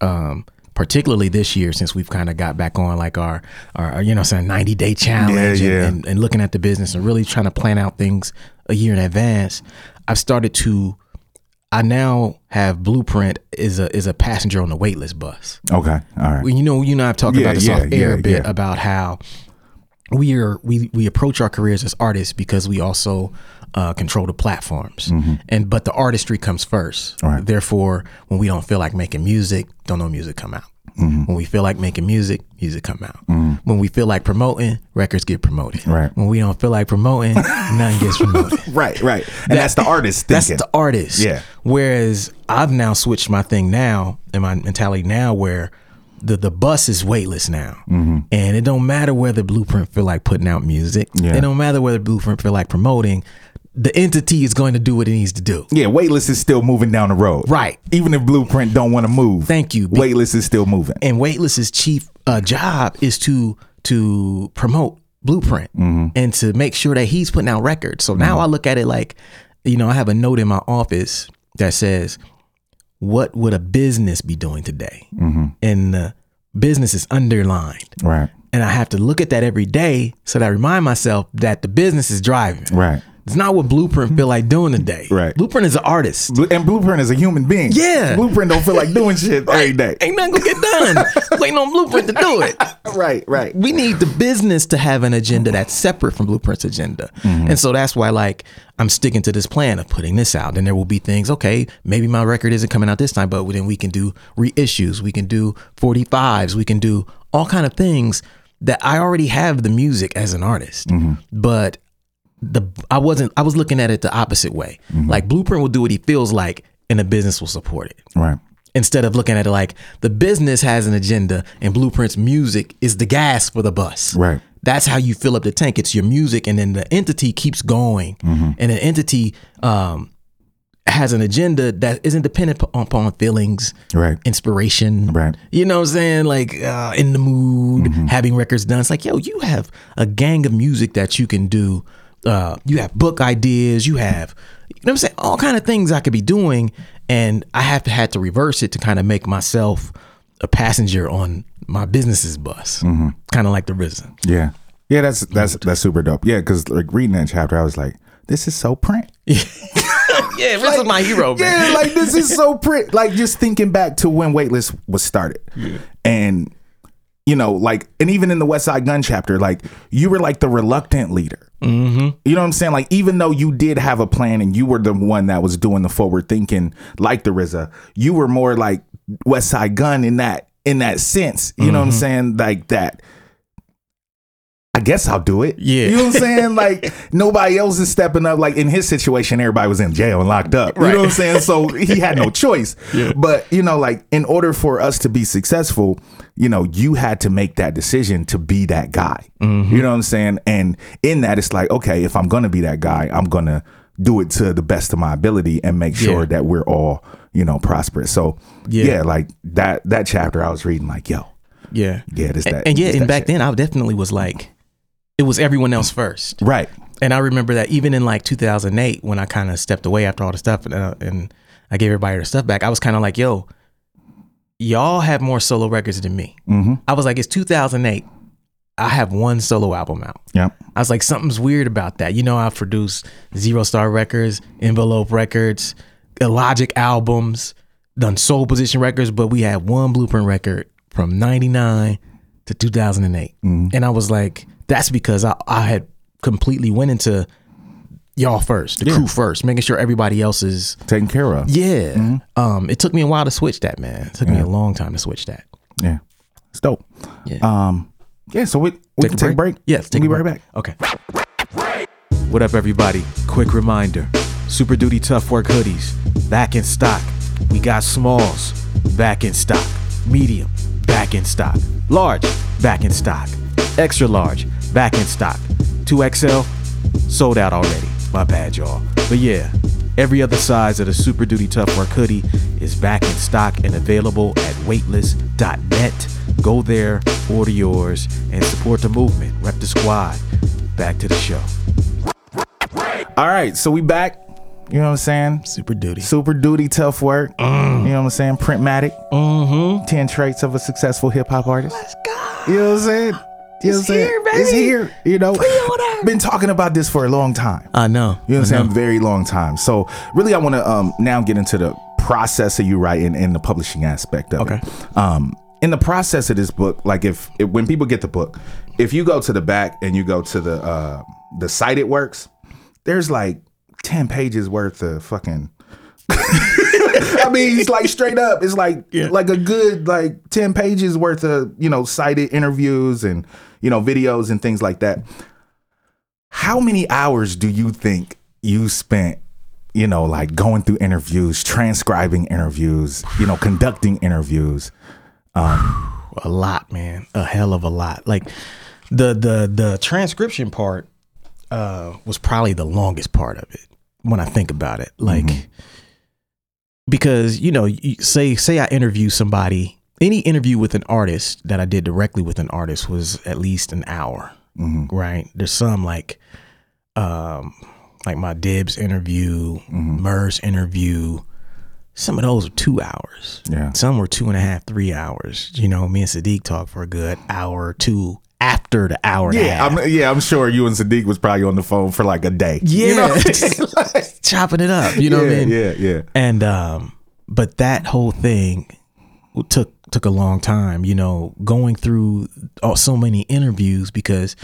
um, particularly this year, since we've kind of got back on like our, our you know, saying 90 day challenge Yeah, and- yeah. And, and looking at the business and really trying to plan out things a year in advance, I've started to I now have Blueprint is a is a passenger on the Weightless bus. Okay. All right. Well, you know, you know, I've talked Yeah, about this yeah, off air yeah, a bit about how we are we we approach our careers as artists because we also uh, control the platforms, and but the artistry comes first. Mm-hmm. Right. Therefore, when we don't feel like making music, don't know music come out. Mm-hmm. When we feel like making music, music come out. When we feel like promoting, records get promoted. Right. When we don't feel like promoting, nothing gets promoted. right. Right. And that's the artist That's the artist. Yeah. Whereas I've now switched my thing now and my mentality now where the the bus is weightless now, Mm-hmm. and it don't matter whether Blueprint feel like putting out music. Yeah. It don't matter whether Blueprint feel like promoting. The entity is going to do what it needs to do. yeah, weightless is still moving down the road. Right. Even if Blueprint don't want to move. Thank you. Weightless is still moving. and Weightless's chief uh, job is to to promote Blueprint Mm-hmm. and to make sure that he's putting out records. So now I look at it like, you know, I have a note in my office that says, "What would a business be doing today?" Mm-hmm. And the business is underlined, Right. and I have to look at that every day so that I remind myself that the business is driving. Right. It's not what Blueprint feel like doing today. Right. Blueprint is an artist. And Blueprint is a human being. Yeah. Blueprint don't feel like doing shit every day. Ain't nothing gonna get done. Waiting on Blueprint to do it. Right. Right. we need the business to have an agenda that's separate from Blueprint's agenda. Mm-hmm. And so that's why like I'm sticking to this plan of putting this out. And there will be things, okay, maybe my record isn't coming out this time, but then we can do reissues, we can do 45s, we can do all kind of things that I already have the music as an artist. Mm-hmm. But the I wasn't I was looking at it the opposite way. Like Blueprint will do what he feels like and the business will support it Right. instead of looking at it like the business has an agenda and blueprint's music is the gas for the bus Right. that's how you fill up the tank it's your music and then the entity keeps going Mm-hmm. and the entity um, has an agenda that isn't dependent upon feelings Right. inspiration Right. Mm-hmm. you know what i'm saying like uh, in the mood having records done it's like yo you have a gang of music that you can do uh, you have book ideas you have you know what i'm saying all kind of things i could be doing and i have to had to reverse it to kind of make myself a passenger on my business's bus Mm-hmm. kind of like the RZA Yeah. Yeah. That's that's that's super dope. Yeah. Because like reading that chapter, I was like, this is so print. yeah this is my hero man Yeah, like this is so print. Like just thinking back to when Weightless was started, and you know, like, and even in the Westside Gunn chapter, like you were like the reluctant leader. Mm-hmm. You know what I'm saying? Like, even though you did have a plan and you were the one that was doing the forward thinking, like the RZA, you were more like Westside Gunn in that in that sense. You know what I'm saying? Like that. I guess I'll do it. Yeah. You know what I'm saying? Like nobody else is stepping up. Like in his situation, everybody was in jail and locked up. You know what I'm saying? So he had no choice. Yeah. But you know, like in order for us to be successful, you know, you had to make that decision to be that guy. Mm-hmm. You know what I'm saying? And in that, it's like, okay, if I'm gonna be that guy, I'm gonna do it to the best of my ability and make sure Yeah. that we're all, you know, prosperous. So Yeah. yeah, like that that chapter I was reading, like, yo, yeah yeah, this and, that. and yeah and back shit. then i definitely was like it was everyone else first Right. And I remember that even in like 2008, when I kind of stepped away after all the stuff and, uh, and I gave everybody their stuff back, I was kind of like, yo, y'all have more solo records than me. Mm-hmm. I was like, it's 2008. I have one solo album out. Yep. I was like, something's weird about that. You know, I've produced Zero Star Records, Envelope Records, Illogic albums, done Soul Position Records, but we had one Blueprint record from 99 to 2008. And I was like, that's because I, I had completely went into y'all first, the crew first, making sure everybody else is Taken care of. yeah. Um, it took me a while to switch that, man. It took me a long time to switch that. Yeah. It's dope. Yeah. Um, yeah, so we, we can take a break. Yes, take we'll a be right break. back. Okay. What up, everybody? Quick reminder Super Duty Tough Work hoodies, back in stock. We got smalls, back in stock. Medium, back in stock. Large, back in stock. Extra large, back in stock. 2XL, sold out already. My bad, y'all. But yeah, every other size of the Super Duty Tough Work hoodie is back in stock and available at weightless.net. Go there, order yours, and support the movement. Rep the squad. Back to the show. All right, so we back. You know what I'm saying? Super duty. Super duty, tough work. You know what I'm saying? Printmatic. Mm-hmm. 10 traits of a successful hip hop artist. Let's go. You know what I'm saying? You know what I'm saying? here, It's here. You know, been talking about this for a long time. I know. You know what I'm saying? Very long time. So really, I want to um, now get into the process of you writing and the publishing aspect of Okay. it. Um, in the process of this book, like if, if when people get the book, if you go to the back and you go to the uh, the site it works, there's like ten pages worth of fucking. I mean, it's like straight up. It's like like a good like ten pages worth of you know cited interviews and you know videos and things like that. How many hours do you think you spent, you know, like going through interviews, transcribing interviews, you know, conducting interviews? Um, a lot, man. A hell of a lot. Like the the the transcription part uh was probably the longest part of it when I think about it. Like because you know, you say say I interview somebody, any interview with an artist that I did directly with an artist was at least an hour. Right? There's some like um like my Dibbs interview, Murs interview. Some of those were two hours. Yeah. Some were two and a half, three hours. You know, me and Siddiq talked for a good hour or two after the hour and a Yeah, half. I'm, yeah, I'm sure you and Siddiq was probably on the phone for like a day. yeah, you know? chopping it up. You know yeah, what I mean? yeah, yeah. And um, but that whole thing took took a long time. You know, going through all, so many interviews because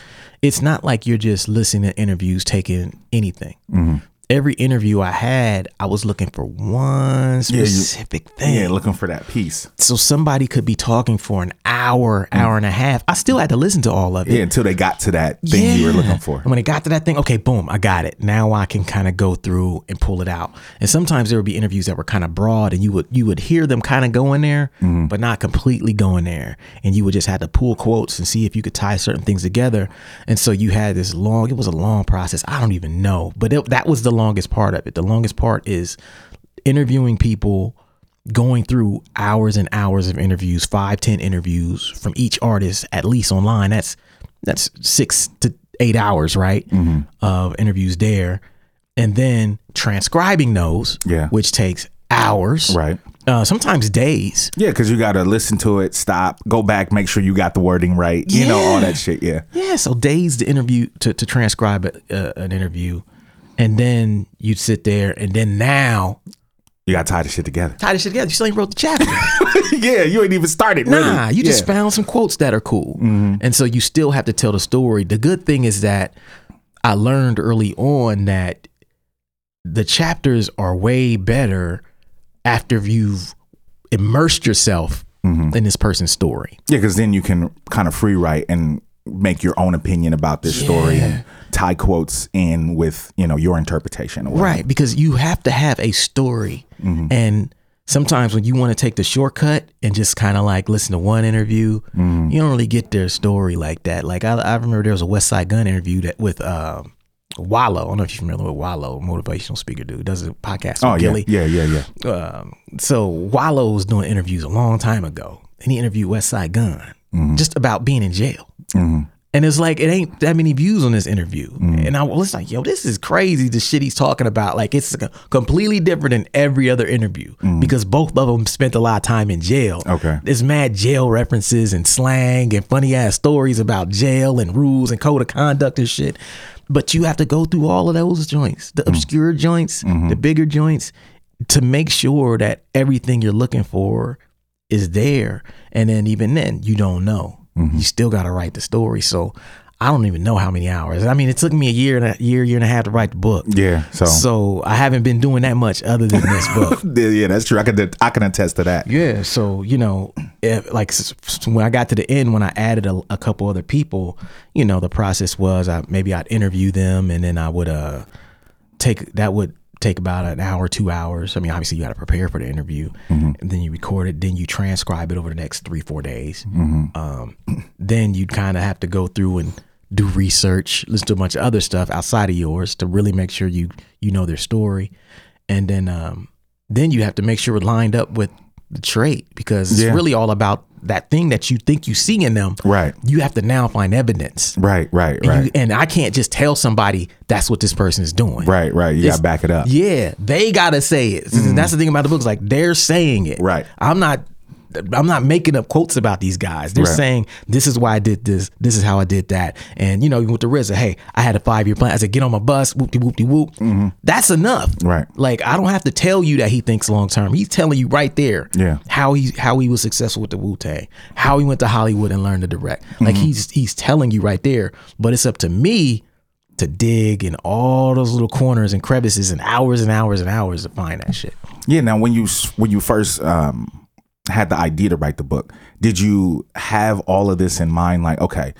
it's not like you're just listening to interviews, taking anything. Mm-hmm. Every interview I had, I was looking for one you- specific thing. Yeah, looking for that piece. so somebody could be talking for an hour, hour and a half. I still had to listen to all of it. Yeah, until they got to that thing you were looking for. And when it got to that thing, okay, boom, I got it. Now I can kind of go through and pull it out. And sometimes there would be interviews that were kind of broad, and you would you would hear them kind of going there, Mm-hmm. but not completely going there. And you would just have to pull quotes and see if you could tie certain things together. And so you had this long. It was a long process. I don't even know, but it, that was the longest part of it. The longest part is interviewing people going through hours and hours of interviews five ten interviews from each artist at least online that's that's six to eight hours right of interviews there and then transcribing those Yeah. which takes hours Right. uh, sometimes days Yeah, because you got to listen to it, stop, go back, make sure you got the wording right. You know, all that shit. Yeah. yeah so days to interview to, to transcribe a, uh, an interview and then you'd sit there and then now You got to tie the shit together. tie this shit together you still ain't wrote the chapter yeah, you ain't even started. Really. Nah, you just Yeah. found some quotes that are cool. Mm-hmm. And so you still have to tell the story. The good thing is that I learned early on that the chapters are way better after you've immersed yourself mm-hmm. in this person's story. Yeah, because then you can kind of free write and make your own opinion about this story and tie quotes in with you know your interpretation. Or. Right, because you have to have a story. And sometimes when you want to take the shortcut and just kind of like listen to one interview, you don't really get their story like that. Like I, I remember there was a Westside Gunn interview that with um Wallo. I don't know if you're familiar with Wallo, motivational speaker dude. Does a podcast with Oh yeah, Gillie. yeah, yeah, yeah. Um, so Wallo was doing interviews a long time ago, and he interviewed Westside Gunn just about being in jail. Mm-hmm. And it's like it ain't that many views on this interview, mm-hmm. and I was like, "Yo, this is crazy." The shit he's talking about, like it's completely different than every other interview mm-hmm. because both of them spent a lot of time in jail. Okay. there's mad jail references and slang and funny ass stories about jail and rules and code of conduct and shit. But you have to go through all of those joints, the obscure joints, the bigger joints, to make sure that everything you're looking for is there. And then even then, you don't know. You still got to write the story. So I don't even know how many hours. I mean, it took me a year and a year, year and a half to write the book. Yeah, so- so I haven't been doing that much other than this book. Yeah, that's true. I can I can attest to that. Yeah, so you know, if, like s- s- when I got to the end, when I added a, a couple other people, you know, the process was I maybe I'd interview them, and then I would uh take that would take about an hour, two hours. I mean, obviously you got to prepare for the interview, and then you record it, then you transcribe it over the next three, four days. Um, then you'd kind of have to go through and do research, listen to a bunch of other stuff outside of yours to really make sure you you know their story, and then um, then you have to make sure it lined up with the trait because it's Yeah. really all about that thing that you think you see in them. Right. You have to now find evidence. Right, right, And, right. you, and I can't just tell somebody that's what this person is doing. right, right. You It's- gotta back it up. Yeah, they gotta say it. Mm-hmm. That's the thing about the books. Like they're saying it. Right. I'm not. I'm not making up quotes about these guys. They're Right. saying this is why I did this. This is how I did that. And you know, even with the RZA, hey, I had a five year plan. I said, get on my bus. Whoopty whoopty whoop. De whoop. That's enough. Mm-hmm. Right. Like I don't have to tell you that he thinks long term. He's telling you right there. Yeah. How he how he was successful with the Wu Tang. How he went to Hollywood and learned to direct. Like Mm-hmm. he's he's telling you right there. But it's up to me to dig in all those little corners and crevices and hours and hours and hours to find that shit. Yeah. Now, when you when you first um, had the idea to write the book, did you have all of this in mind? Like, okay,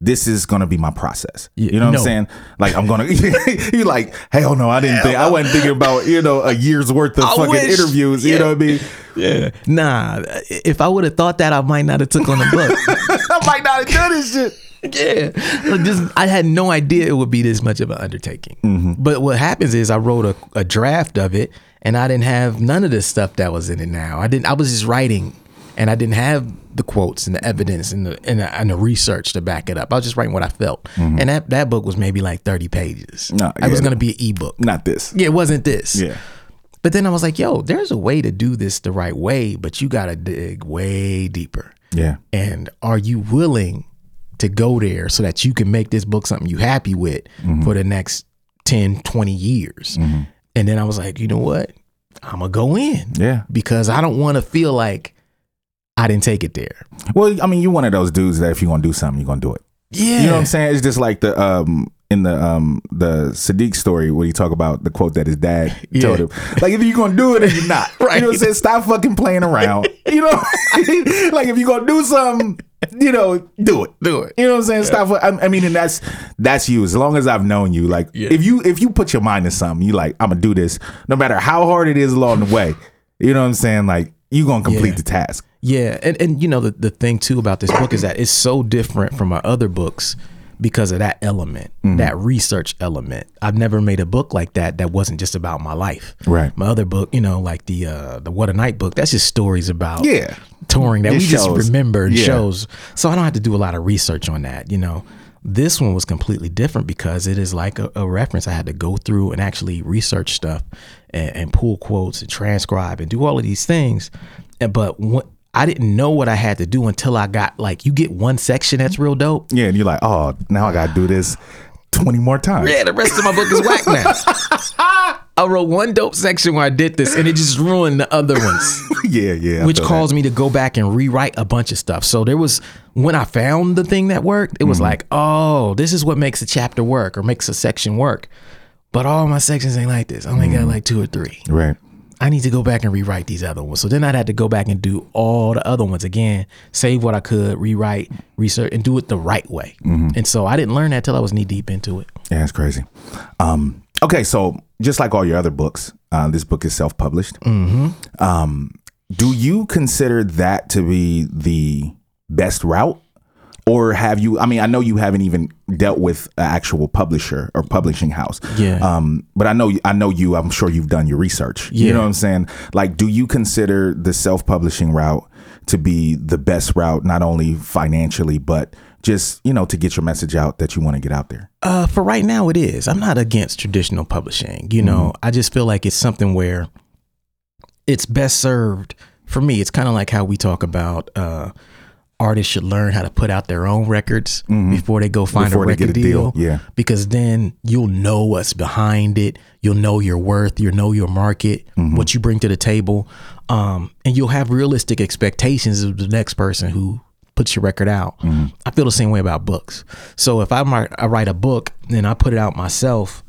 this is gonna be my process. Yeah, you know what no. I'm saying? Like, I'm gonna. you're like, hell no, I didn't think. I wasn't thinking about you know a year's worth of I fucking wish. interviews. You know what I mean? Yeah. Nah. If I would have thought that, I might not have took on the book. I might not have done this shit. yeah. Like this, I had no idea it would be this much of an undertaking. Mm-hmm. But what happens is I wrote a, a draft of it and I didn't have none of the stuff that was in it now. I didn't I was just writing and I didn't have the quotes and the evidence and the and the, and the research to back it up. I was just writing what I felt. And that, that book was maybe like 30 pages. Mm-hmm. No, it was gonna be an ebook. Not this. Yeah, it wasn't this. Yeah. But then I was like, yo, there's a way to do this the right way, but you gotta dig way deeper. Yeah. And are you willing to go there so that you can make this book something you happy with Mm-hmm. for the next 10, 20 years? And then I was like, you know what? I'm gonna go in Yeah. because I don't want to feel like I didn't take it there. Well, I mean, you're one of those dudes that if you're gonna do something, you're gonna do it. Yeah. You know what I'm saying? It's just like the um in the um the Siddiq story where you talk about the quote that his dad Yeah. told him. Like if you're gonna do it or you're not. Right. You know what I'm saying? Stop fucking playing around. You know? like if you're gonna do something, you know, do it. Do it. You know what I'm saying? Stop. I, I mean, and that's that's you. As long as I've known you, like Yeah. if you if you put your mind to something, you like I'm gonna do this, no matter how hard it is along the way. You know what I'm saying? Like you gonna complete Yeah. the task. Yeah, and and you know the the thing too about this book is that it's so different from my other books because of that element, Mm-hmm. that research element. I've never made a book like that that wasn't just about my life. Right. My other book, you know, like the uh the What a Night book, that's just stories about Yeah. touring that It we just remember and Yeah. shows. So I don't have to do a lot of research on that, you know. This one was completely different because it is like a, a reference. I had to go through and actually research stuff and, and pull quotes and transcribe and do all of these things. And but what, I didn't know what I had to do until I got like you get one section that's real dope. Yeah, and you're like, oh, now I gotta do this twenty more times. Yeah, the rest of my book is whack now. I wrote one dope section where I did this, and it just ruined the other ones. yeah, yeah. I which feel that. caused me to go back and rewrite a bunch of stuff. So there was when I found the thing that worked, it was Mm-hmm. like, oh, this is what makes a chapter work or makes a section work. But all my sections ain't like this. I only Mm-hmm. got like two or three. right. I need to go back and rewrite these other ones. So then I'd had to go back and do all the other ones again, save what I could, rewrite, research, and do it the right way. Mm-hmm. And so I didn't learn that till I was knee deep into it. Yeah, it's crazy. Um, okay, so just like all your other books, uh, this book is self published. Mm-hmm. Um, do you consider that to be the best route? Or have you? I mean, I know you haven't even dealt with an actual publisher or publishing house. Yeah. Um, but I know, I know you. I'm sure you've done your research. yeah. You know what I'm saying? Like, do you consider the self-publishing route to be the best route, not only financially, but just you know to get your message out that you want to get out there? Uh, for right now, it is. I'm not against traditional publishing. You know, I just feel like it's something where it's best served for me. It's kind of like how we talk about uh, artists should learn how to put out their own records mm-hmm. before they go find Before a record a deal, deal. yeah. because then you'll know what's behind it. You'll know your worth. You'll know your market, mm-hmm. what you bring to the table, um, and you'll have realistic expectations of the next person who puts your record out. Mm-hmm. I feel the same way about books. So if I, might, I write a book and I put it out myself,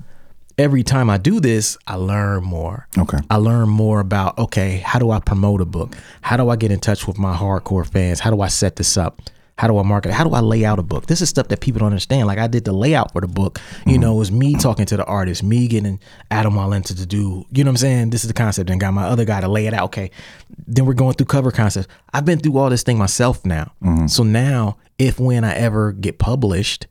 every time I do this, I learn more. Okay. I learn more about okay, how do I promote a book? How do I get in touch with my hardcore fans? How do I set this up? How do I market? it? How do I lay out a book? This is stuff that people don't understand. Like I did the layout for the book. You mm-hmm. know, it was me talking to the artist, me getting Adam Walenta to do. You know what I'm saying? This is the concept. And got my other guy to lay it out. Okay, then we're going through cover concepts. I've been through all this thing myself now. Mm-hmm. So now, if when I ever get published,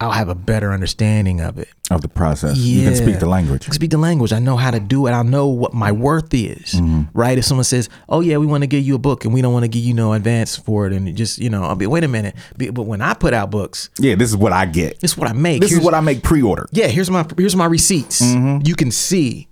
I'll have a better understanding of it. of the process. You can speak the language. I can speak the language. I know how to do it. I know what my worth is. Mm-hmm. Right? If someone says, "Oh yeah, we want to give you a book and we don't want to give you no advance for it," and it just you know, I'll be wait a minute. But when I put out books, Yeah, this is what I get. this is what I make. This is what I make pre-order. yeah, here's my here's my receipts. Mm-hmm. You can see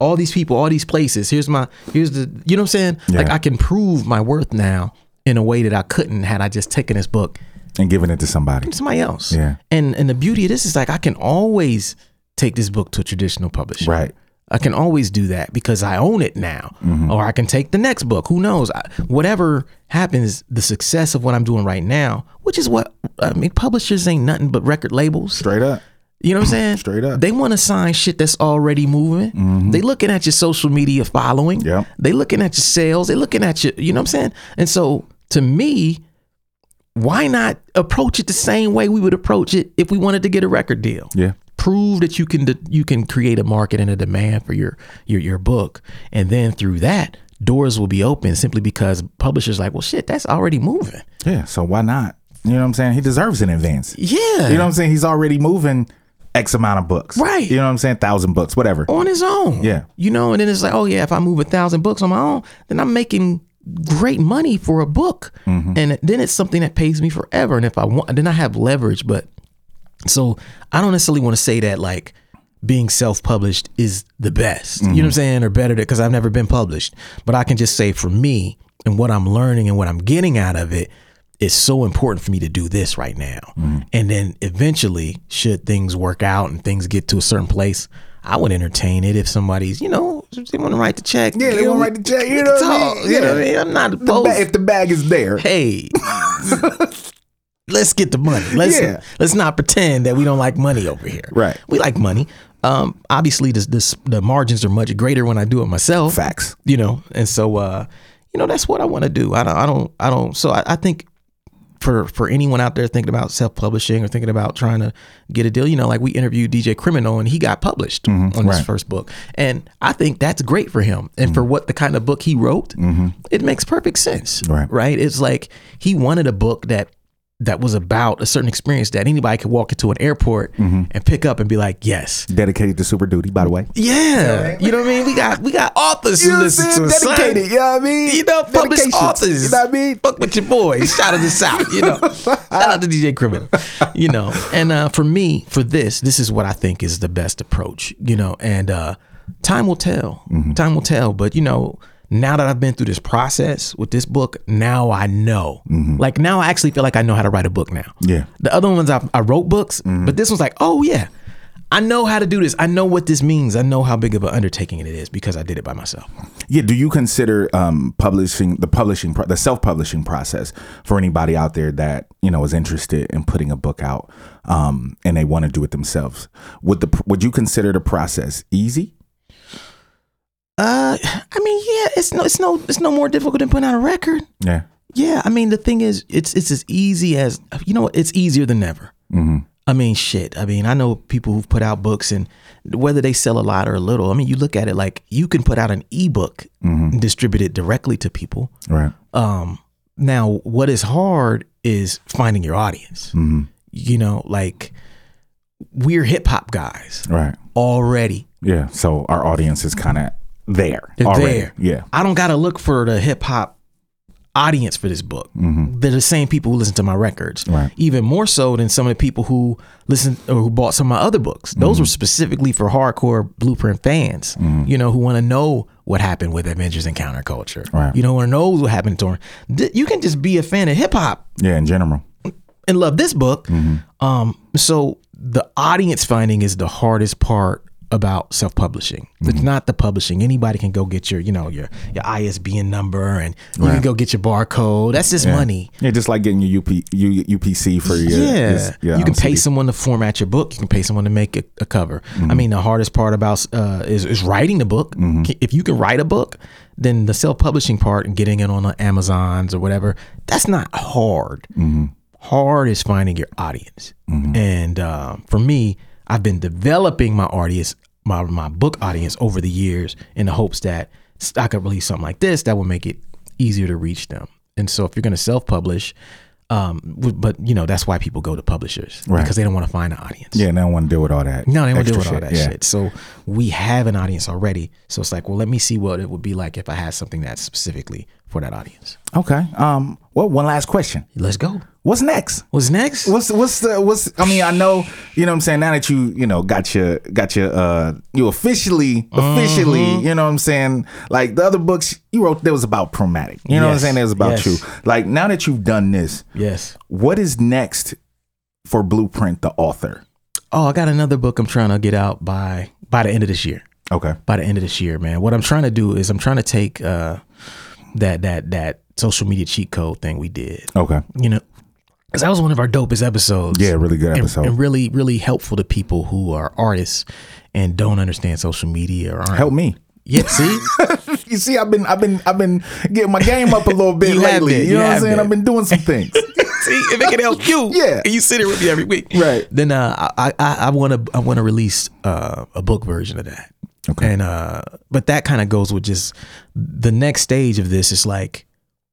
all these people, all these places. Here's my here's the you know what I'm saying? Like I can prove my worth now in a way that I couldn't had I just taken this book and giving it to somebody. somebody else. Yeah. And and the beauty of this is like I can always take this book to a traditional publisher. Right. I can always do that because I own it now. Mm-hmm. Or I can take the next book. Who knows? I, whatever happens, the success of what I'm doing right now, which is what I mean, publishers ain't nothing but record labels. Straight up. You know what I'm saying? Straight up. Mm-hmm. They want to sign shit that's already moving. They looking at your social media following. Yep. They looking at your sales. They looking at your, you know what I'm saying? And so to me, why not approach it the same way we would approach it if we wanted to get a record deal? Yeah. Prove that you can you can create a market and a demand for your your your book, and then through that, doors will be open simply because publishers like, well, shit, that's already moving. Yeah. So why not? You know what I'm saying? He deserves an advance. Yeah, You know what I'm saying? He's already moving X amount of books. Right. You know what I'm saying? Thousand books, whatever. on his own. Yeah. You know, and then it's like, oh yeah, if I move a thousand books on my own, then I'm making great money for a book. Mm-hmm. And then it's something that pays me forever. And if I want then I have leverage. But so I don't necessarily want to say that like being self-published is the best. You know what I'm saying? Or better because I've never been published. But I can just say for me and what I'm learning and what I'm getting out of it, it's so important for me to do this right now. And then eventually, should things work out and things get to a certain place, I would entertain it if somebody's, you know, they want to write the check. Yeah, they wanna write the check, you know what I mean? You know what I mean? I'm not The opposed. ba- if the bag is there. hey, let's get the money. Let's Yeah. let's not pretend that we don't like money over here. Right. We like money. Um, obviously, this, this the margins are much greater when I do it myself. Facts. You know, and so uh, you know that's what I want to do. I don't. I don't. I don't. So I, I think for for anyone out there thinking about self publishing or thinking about trying to get a deal, you know, like we interviewed DJ Criminal and he got published on his Mm-hmm. right. Mm-hmm. first book, and I think that's great for him and for what the kind of book he wrote, it makes perfect sense. Right. Right. It's like he wanted a book that that was about a certain experience that anybody could walk into an airport Mm-hmm. and pick up and be like, yes, Dedicated to Super Duty, by the way. yeah. You know what I mean? We got we got authors You who know what I'm listen to us. son. Dedicated, you know what I mean? You know, published authors. You know what I mean? Fuck with your boys. Shout out to South. You know, shout out to DJ Criminal. You know, and uh, for me, for this, this is what I think is the best approach. You know, and uh, time will tell. Mm-hmm. Time will tell. But you know, now that I've been through this process with this book, now I know. Like now, I actually feel like I know how to write a book now. Mm-hmm. Yeah. The other ones I, I wrote books, but this one's like, oh yeah. I know how to do this. I know what this means. I know how big of an undertaking it is because I did it by myself. Yeah. Do you consider um, publishing the publishing pro- the self publishing process for anybody out there that you know is interested in putting a book out um, and they want to do it themselves? Would the would you consider the process easy? Uh, I mean, yeah, it's no, it's no, it's no more difficult than putting out a record. Yeah. Yeah, I mean, the thing is, it's it's as easy as you know, it's easier than ever. Mm-hmm. I mean, shit. I mean, I know people who've put out books, and whether they sell a lot or a little. I mean, you look at it like you can put out an ebook and distribute it directly to people. Right. Um, now, what is hard is finding your audience. You know, like we're hip hop guys Right. already. Yeah. So our audience is kind of there. They're already. there. Yeah. I don't got to look for the hip hop audience for this book. Mm-hmm. They're the same people who listen to my records. Right. Even more so than some of the people who listen or who bought some of my other books. Those Mm-hmm. were specifically for hardcore Blueprint fans, you know, who want to know what happened with Adventures in Counterculture. Right. You know, want to know what happened to her. You can just be a fan of hip hop Yeah. In general. and love this book. Mm-hmm. Um, so the audience finding is the hardest part about self-publishing. Mm-hmm. It's not the publishing. Anybody can go get your, you know, your your ISBN number and you can go get your barcode. That's just money. Yeah. Just like getting your UP, U, UPC for your. Yeah, you can pay someone to format your book. You can pay someone to make a, a cover. Mm-hmm. I mean, the hardest part about uh, is is writing the book. If you can write a book, then the self publishing part and getting it on the Amazons or whatever, that's not hard. Mm-hmm. Hard is finding your audience. And uh, for me, I've been developing my audience, my my book audience over the years in the hopes that I could release something like this that would make it easier to reach them. And so, if you're going to self publish, Um, but you know that's why people go to publishers Right. because they don't want to find an audience. Yeah, and they don't want to deal with all that. No, they don't extra do all that Yeah. shit. So we have an audience already. So it's like, well, let me see what it would be like if I had something that's specifically for that audience. Okay. Um. Well, one last question. Let's go. What's next? What's next? What's what's the what's I mean I know you know what I'm saying now that you you know got your got your uh you officially officially Mm-hmm. you know what I'm saying like the other books you wrote that was about Printmatic you know what I'm saying that was about Yes. you like now that you've done this yes. what is next for Blueprint the author Oh, I got another book I'm trying to get out by by the end of this year. okay By the end of this year, man. What I'm trying to do is I'm trying to take uh that that that social media cheat code thing we did. okay You know, because that was one of our dopest episodes. yeah really good and, episode and really, really helpful to people who are artists and don't understand social media or aren't. help me Yeah, see, you see I've been I've been I've been getting my game up a little bit You have lately been, you you know what I'm have saying been. I've been doing some things see if it can help you. Yeah. and you sit here with me every week. Right. Then uh, I I I want to I want to release uh, a book version of that. Okay. And uh, but that kind of goes with just the next stage of this is like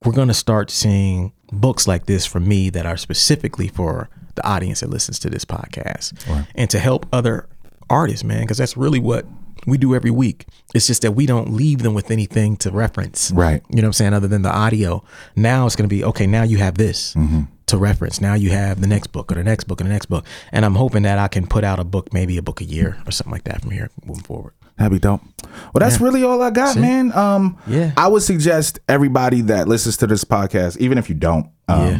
we're gonna start seeing books like this for me that are specifically for the audience that listens to this podcast and to help other artists, man, because that's really what we do every week. It's just that we don't leave them with anything to reference. Right. You know what I'm saying? Other than the audio. Now it's going to be, okay, now you have this mm-hmm. to reference. Now you have the next book or the next book or the next book. And I'm hoping that I can put out a book, maybe a book a year or something like that from here moving forward. That'd be dope. Well, that's really all I got, man. Um, Yeah. I would suggest everybody that listens to this podcast, even if you don't, um, Yeah.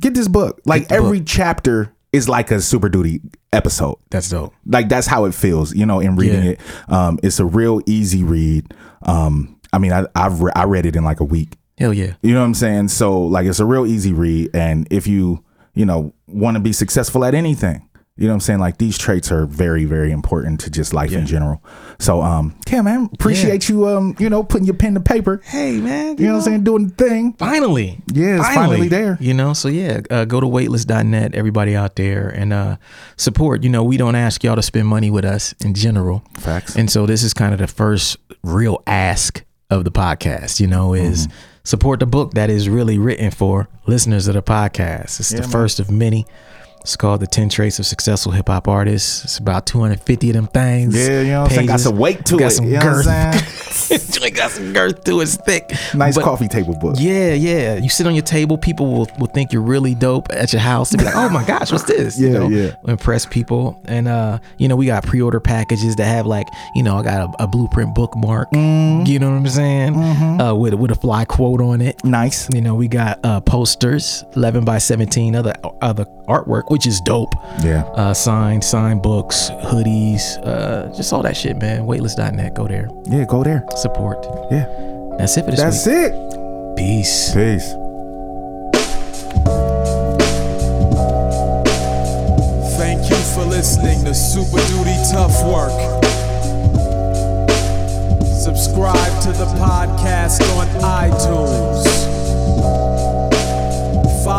get this book. Like every chapter is like a Super Duty episode. That's dope. Like that's how it feels, you know, in reading Yeah. it. Um, it's a real easy read. Um, I mean, I, I've re- I read it in like a week. Hell yeah. You know what I'm saying? So like it's a real easy read. And if you, you know, want to be successful at anything, you know what I'm saying? Like these traits are very, very important to just life in general. So um yeah, man, appreciate you um, you know, putting your pen to paper. Hey, man. You know what I'm saying? Doing the thing. Finally. Yeah, it's finally there. You know, so yeah, uh, go to weightless.net, everybody out there, and uh, support. You know, we don't ask y'all to spend money with us in general. Facts. And so this is kind of the first real ask of the podcast, you know, is Mm-hmm. support the book that is really written for listeners of the podcast. It's the first of many. It's called The 10 Traits of Successful Hip Hop Artists. It's about 250 of them things. Yeah, you know what I'm saying? Got some weight to got it. Some you know girth. what I'm saying? It got some girth to it. It's thick. Nice But- coffee table book. yeah, yeah. You sit on your table, people will, will think you're really dope at your house. They'll be like, oh my gosh, what's this? Yeah, you know, yeah. Impress people. And, uh, you know, we got pre order packages that have like, you know, I got a, a blueprint bookmark. Mm-hmm. You know what I'm saying? Uh, with, with a fly quote on it. Nice. You know, we got uh, posters, 11 by 17, other other artwork, which is dope. Yeah. Uh, signed, signed books, hoodies, uh, just all that shit, man. Weightless.net. Go there. Yeah, go there. Support. Yeah. That's it for this That's week. it. Peace. Peace. Thank you for listening to Super Duty Tough Work. Subscribe to the podcast on iTunes.